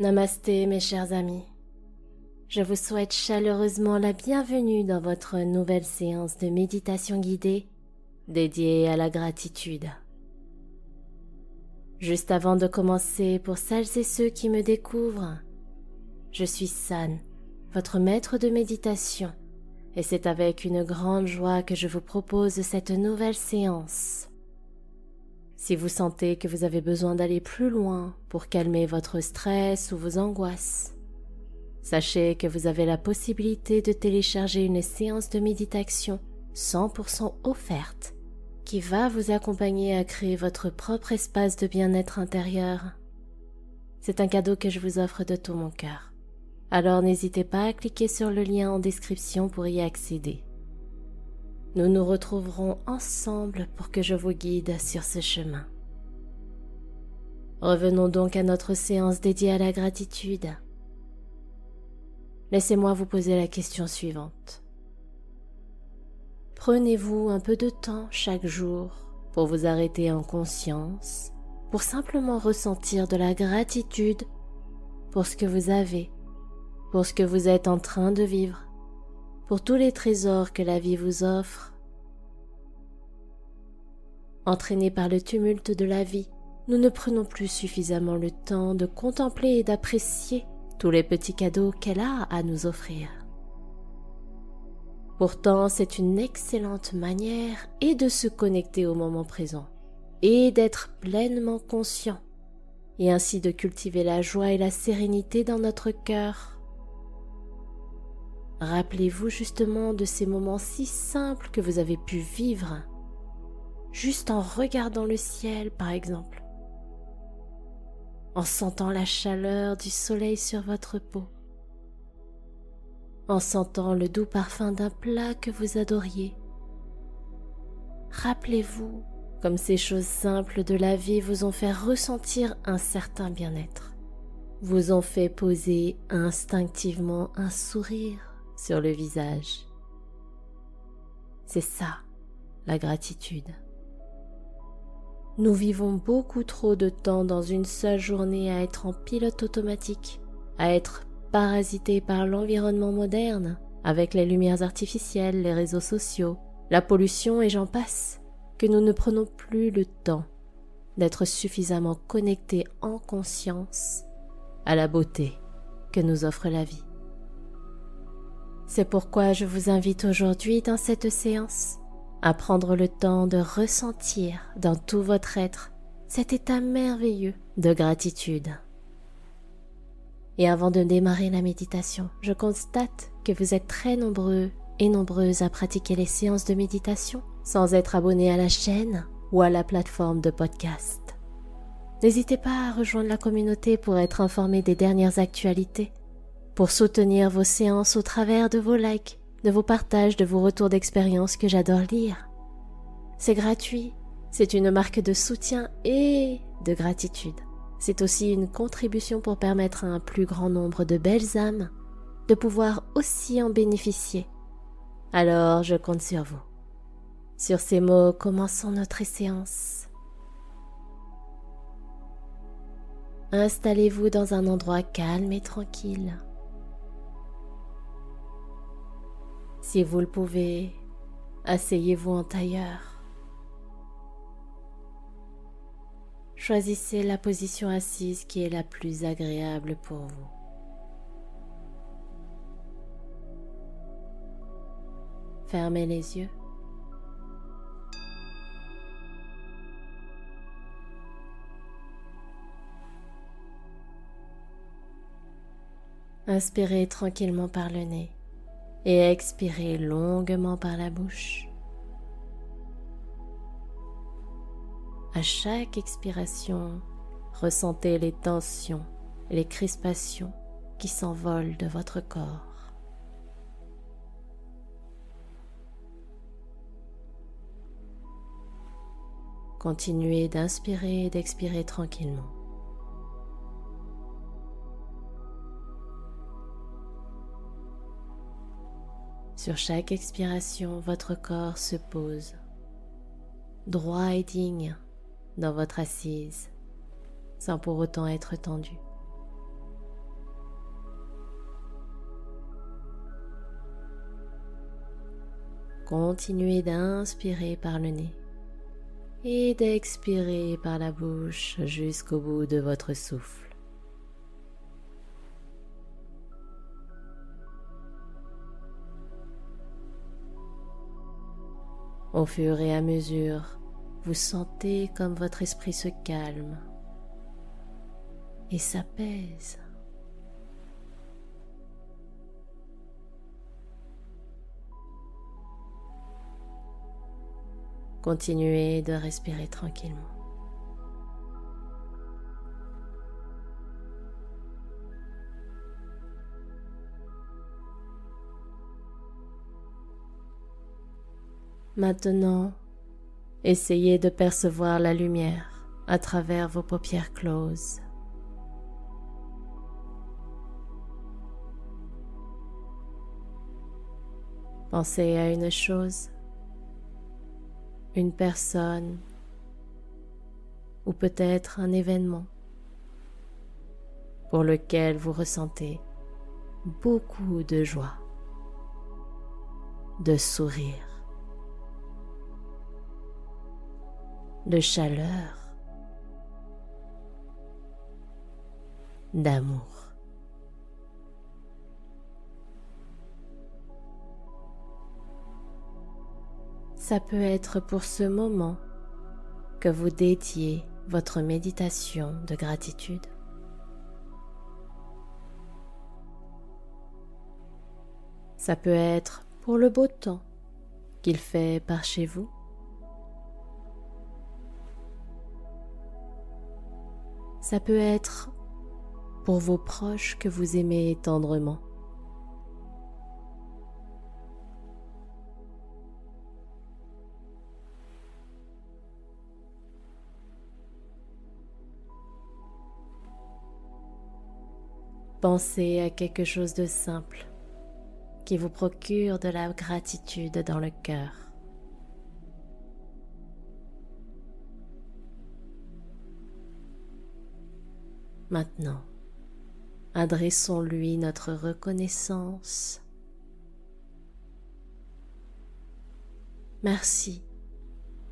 Namasté mes chers amis. Je vous souhaite chaleureusement la bienvenue dans votre nouvelle séance de méditation guidée dédiée à la gratitude. Juste avant de commencer, pour celles et ceux qui me découvrent, je suis San, votre maître de méditation, et c'est avec une grande joie que je vous propose cette nouvelle séance. Si vous sentez que vous avez besoin d'aller plus loin pour calmer votre stress ou vos angoisses, sachez que vous avez la possibilité de télécharger une séance de méditation 100% offerte qui va vous accompagner à créer votre propre espace de bien-être intérieur. C'est un cadeau que je vous offre de tout mon cœur. Alors n'hésitez pas à cliquer sur le lien en description pour y accéder. Nous nous retrouverons ensemble pour que je vous guide sur ce chemin. Revenons donc à notre séance dédiée à la gratitude. Laissez-moi vous poser la question suivante. Prenez-vous un peu de temps chaque jour pour vous arrêter en conscience, pour simplement ressentir de la gratitude pour ce que vous avez, pour ce que vous êtes en train de vivre? Pour tous les trésors que la vie vous offre. Entraînés par le tumulte de la vie, nous ne prenons plus suffisamment le temps de contempler et d'apprécier tous les petits cadeaux qu'elle a à nous offrir. Pourtant, c'est une excellente manière et de se connecter au moment présent et d'être pleinement conscient et ainsi de cultiver la joie et la sérénité dans notre cœur Rappelez-vous justement de ces moments si simples que vous avez pu vivre, juste en regardant le ciel par exemple, en sentant la chaleur du soleil sur votre peau, en sentant le doux parfum d'un plat que vous adoriez. Rappelez-vous comme ces choses simples de la vie vous ont fait ressentir un certain bien-être, vous ont fait poser instinctivement un sourire sur le visage. C'est ça, la gratitude. Nous vivons beaucoup trop de temps dans une seule journée à être en pilote automatique, à être parasités par l'environnement moderne, avec les lumières artificielles, les réseaux sociaux, la pollution et j'en passe, que nous ne prenons plus le temps d'être suffisamment connectés en conscience à la beauté que nous offre la vie. C'est pourquoi je vous invite aujourd'hui dans cette séance à prendre le temps de ressentir dans tout votre être cet état merveilleux de gratitude. Et avant de démarrer la méditation, je constate que vous êtes très nombreux et nombreuses à pratiquer les séances de méditation sans être abonnés à la chaîne ou à la plateforme de podcast. N'hésitez pas à rejoindre la communauté pour être informé des dernières actualités pour soutenir vos séances au travers de vos likes, de vos partages, de vos retours d'expérience que j'adore lire. C'est gratuit, c'est une marque de soutien et de gratitude. C'est aussi une contribution pour permettre à un plus grand nombre de belles âmes de pouvoir aussi en bénéficier. Alors je compte sur vous. Sur ces mots, commençons notre séance. Installez-vous dans un endroit calme et tranquille. Si vous le pouvez, asseyez-vous en tailleur. Choisissez la position assise qui est la plus agréable pour vous. Fermez les yeux. Inspirez tranquillement par le nez et expirez longuement par la bouche. À chaque expiration, ressentez les tensions les crispations qui s'envolent de votre corps. Continuez d'inspirer et d'expirer tranquillement. Sur chaque expiration, votre corps se pose, droit et digne dans votre assise, sans pour autant être tendu. Continuez d'inspirer par le nez et d'expirer par la bouche jusqu'au bout de votre souffle. Au fur et à mesure, vous sentez comme votre esprit se calme et s'apaise. Continuez de respirer tranquillement. Maintenant, essayez de percevoir la lumière à travers vos paupières closes. Pensez à une chose une personne ou peut-être un événement pour lequel vous ressentez beaucoup de joie, de sourire, de chaleur, d'amour. ça peut être pour ce moment que vous dédiez votre méditation de gratitude. Ça peut être pour le beau temps qu'il fait par chez vous. Ça peut être pour vos proches que vous aimez tendrement. Pensez à quelque chose de simple qui vous procure de la gratitude dans le cœur. Maintenant, adressons-lui notre reconnaissance. Merci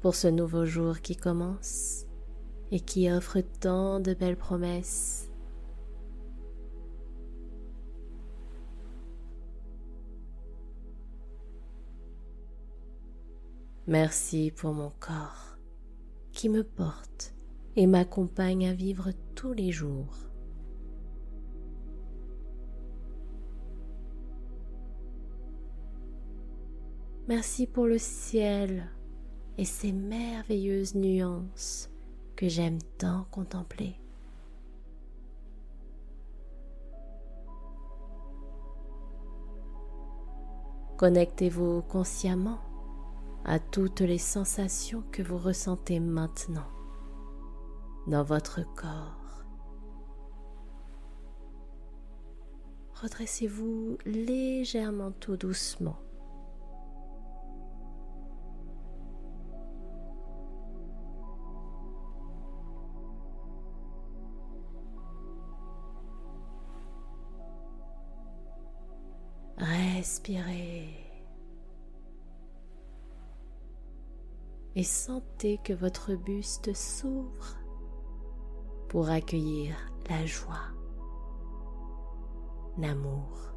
pour ce nouveau jour qui commence et qui offre tant de belles promesses Merci pour mon corps qui me porte et m'accompagne à vivre tous les jours. Merci pour le ciel et ses merveilleuses nuances que j'aime tant contempler. Connectez-vous consciemment à toutes les sensations que vous ressentez maintenant dans votre corps. Redressez-vous légèrement tout doucement. Respirez. et sentez que votre buste s'ouvre pour accueillir la joie, l'amour.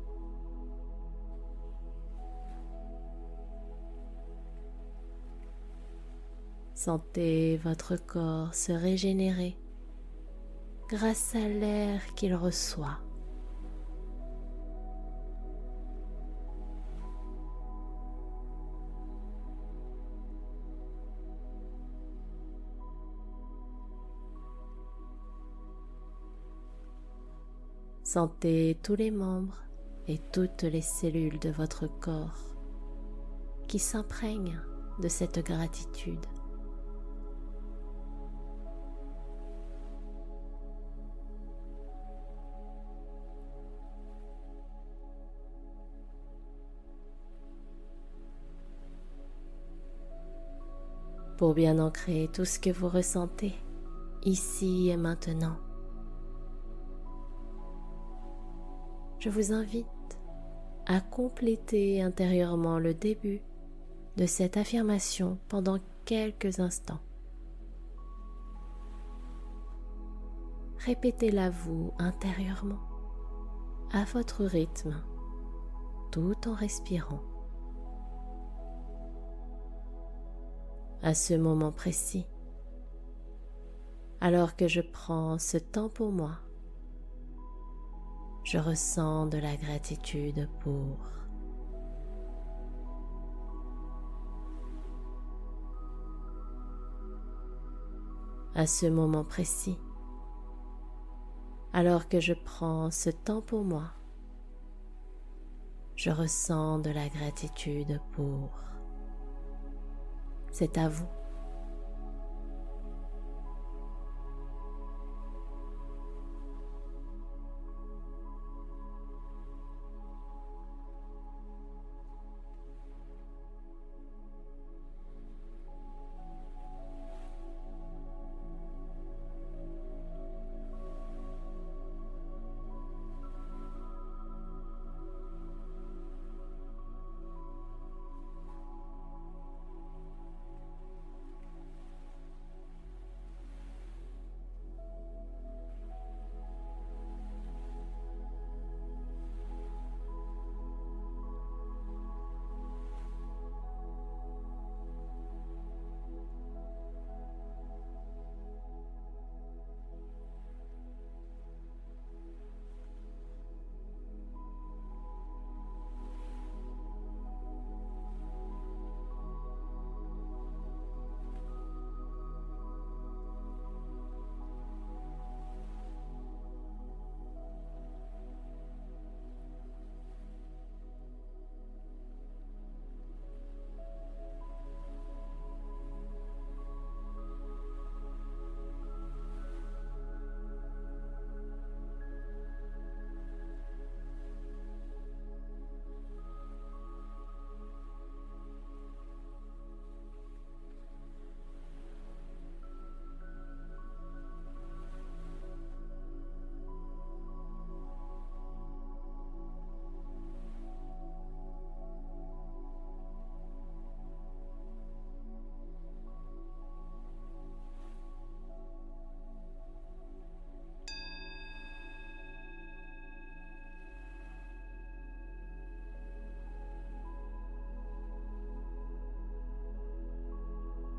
Sentez votre corps se régénérer grâce à l'air qu'il reçoit. Sentez tous les membres et toutes les cellules de votre corps qui s'imprègnent de cette gratitude. Pour bien ancrer tout ce que vous ressentez ici et maintenant. Je vous invite à compléter intérieurement le début de cette affirmation pendant quelques instants. Répétez-la vous intérieurement, à votre rythme, tout en respirant. À ce moment précis, alors que je prends ce temps pour moi, je ressens de la gratitude pour à ce moment précis, alors que je prends ce temps pour moi, je ressens de la gratitude pour. C'est à vous.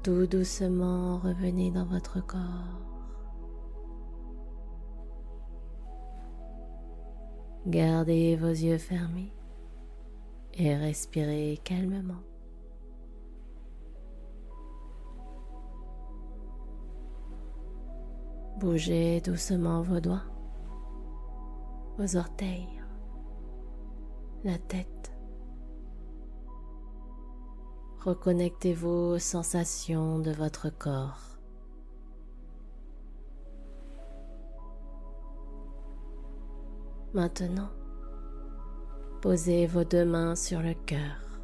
Tout doucement, revenez dans votre corps. Gardez vos yeux fermés et respirez calmement. Bougez doucement vos doigts, vos orteils, la tête. Reconnectez-vous aux sensations de votre corps. Maintenant, posez vos deux mains sur le cœur.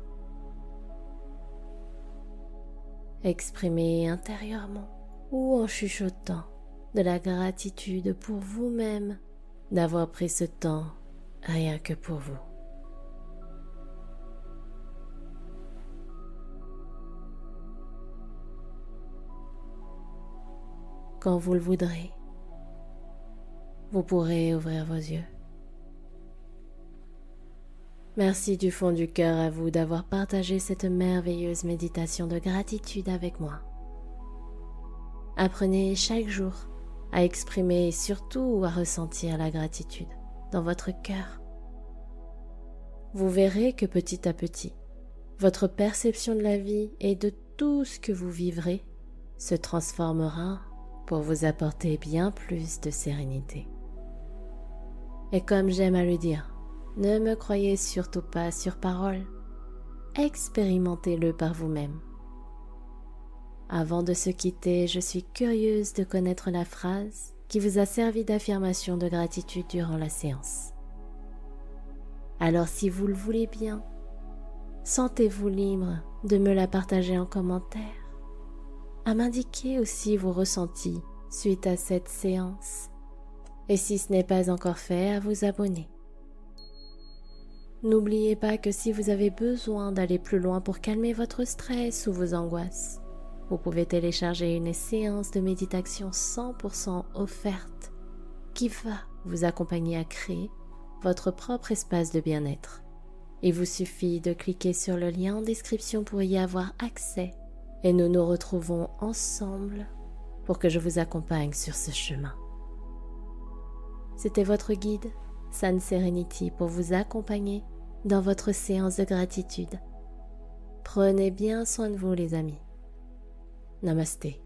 Exprimez intérieurement ou en chuchotant de la gratitude pour vous-même d'avoir pris ce temps rien que pour vous. Quand vous le voudrez, vous pourrez ouvrir vos yeux. Merci du fond du cœur à vous d'avoir partagé cette merveilleuse méditation de gratitude avec moi. Apprenez chaque jour à exprimer et surtout à ressentir la gratitude dans votre cœur. Vous verrez que petit à petit, votre perception de la vie et de tout ce que vous vivrez se transformera pour vous apporter bien plus de sérénité. Et comme j'aime à le dire, ne me croyez surtout pas sur parole, expérimentez-le par vous-même. Avant de se quitter, je suis curieuse de connaître la phrase qui vous a servi d'affirmation de gratitude durant la séance. Alors si vous le voulez bien, sentez-vous libre de me la partager en commentaire à m'indiquer aussi vos ressentis suite à cette séance et si ce n'est pas encore fait, à vous abonner. N'oubliez pas que si vous avez besoin d'aller plus loin pour calmer votre stress ou vos angoisses, vous pouvez télécharger une séance de méditation 100% offerte qui va vous accompagner à créer votre propre espace de bien-être. Il vous suffit de cliquer sur le lien en description pour y avoir accès et nous nous retrouvons ensemble pour que je vous accompagne sur ce chemin. C'était votre guide, San Serenity, pour vous accompagner dans votre séance de gratitude. Prenez bien soin de vous les amis. Namasté.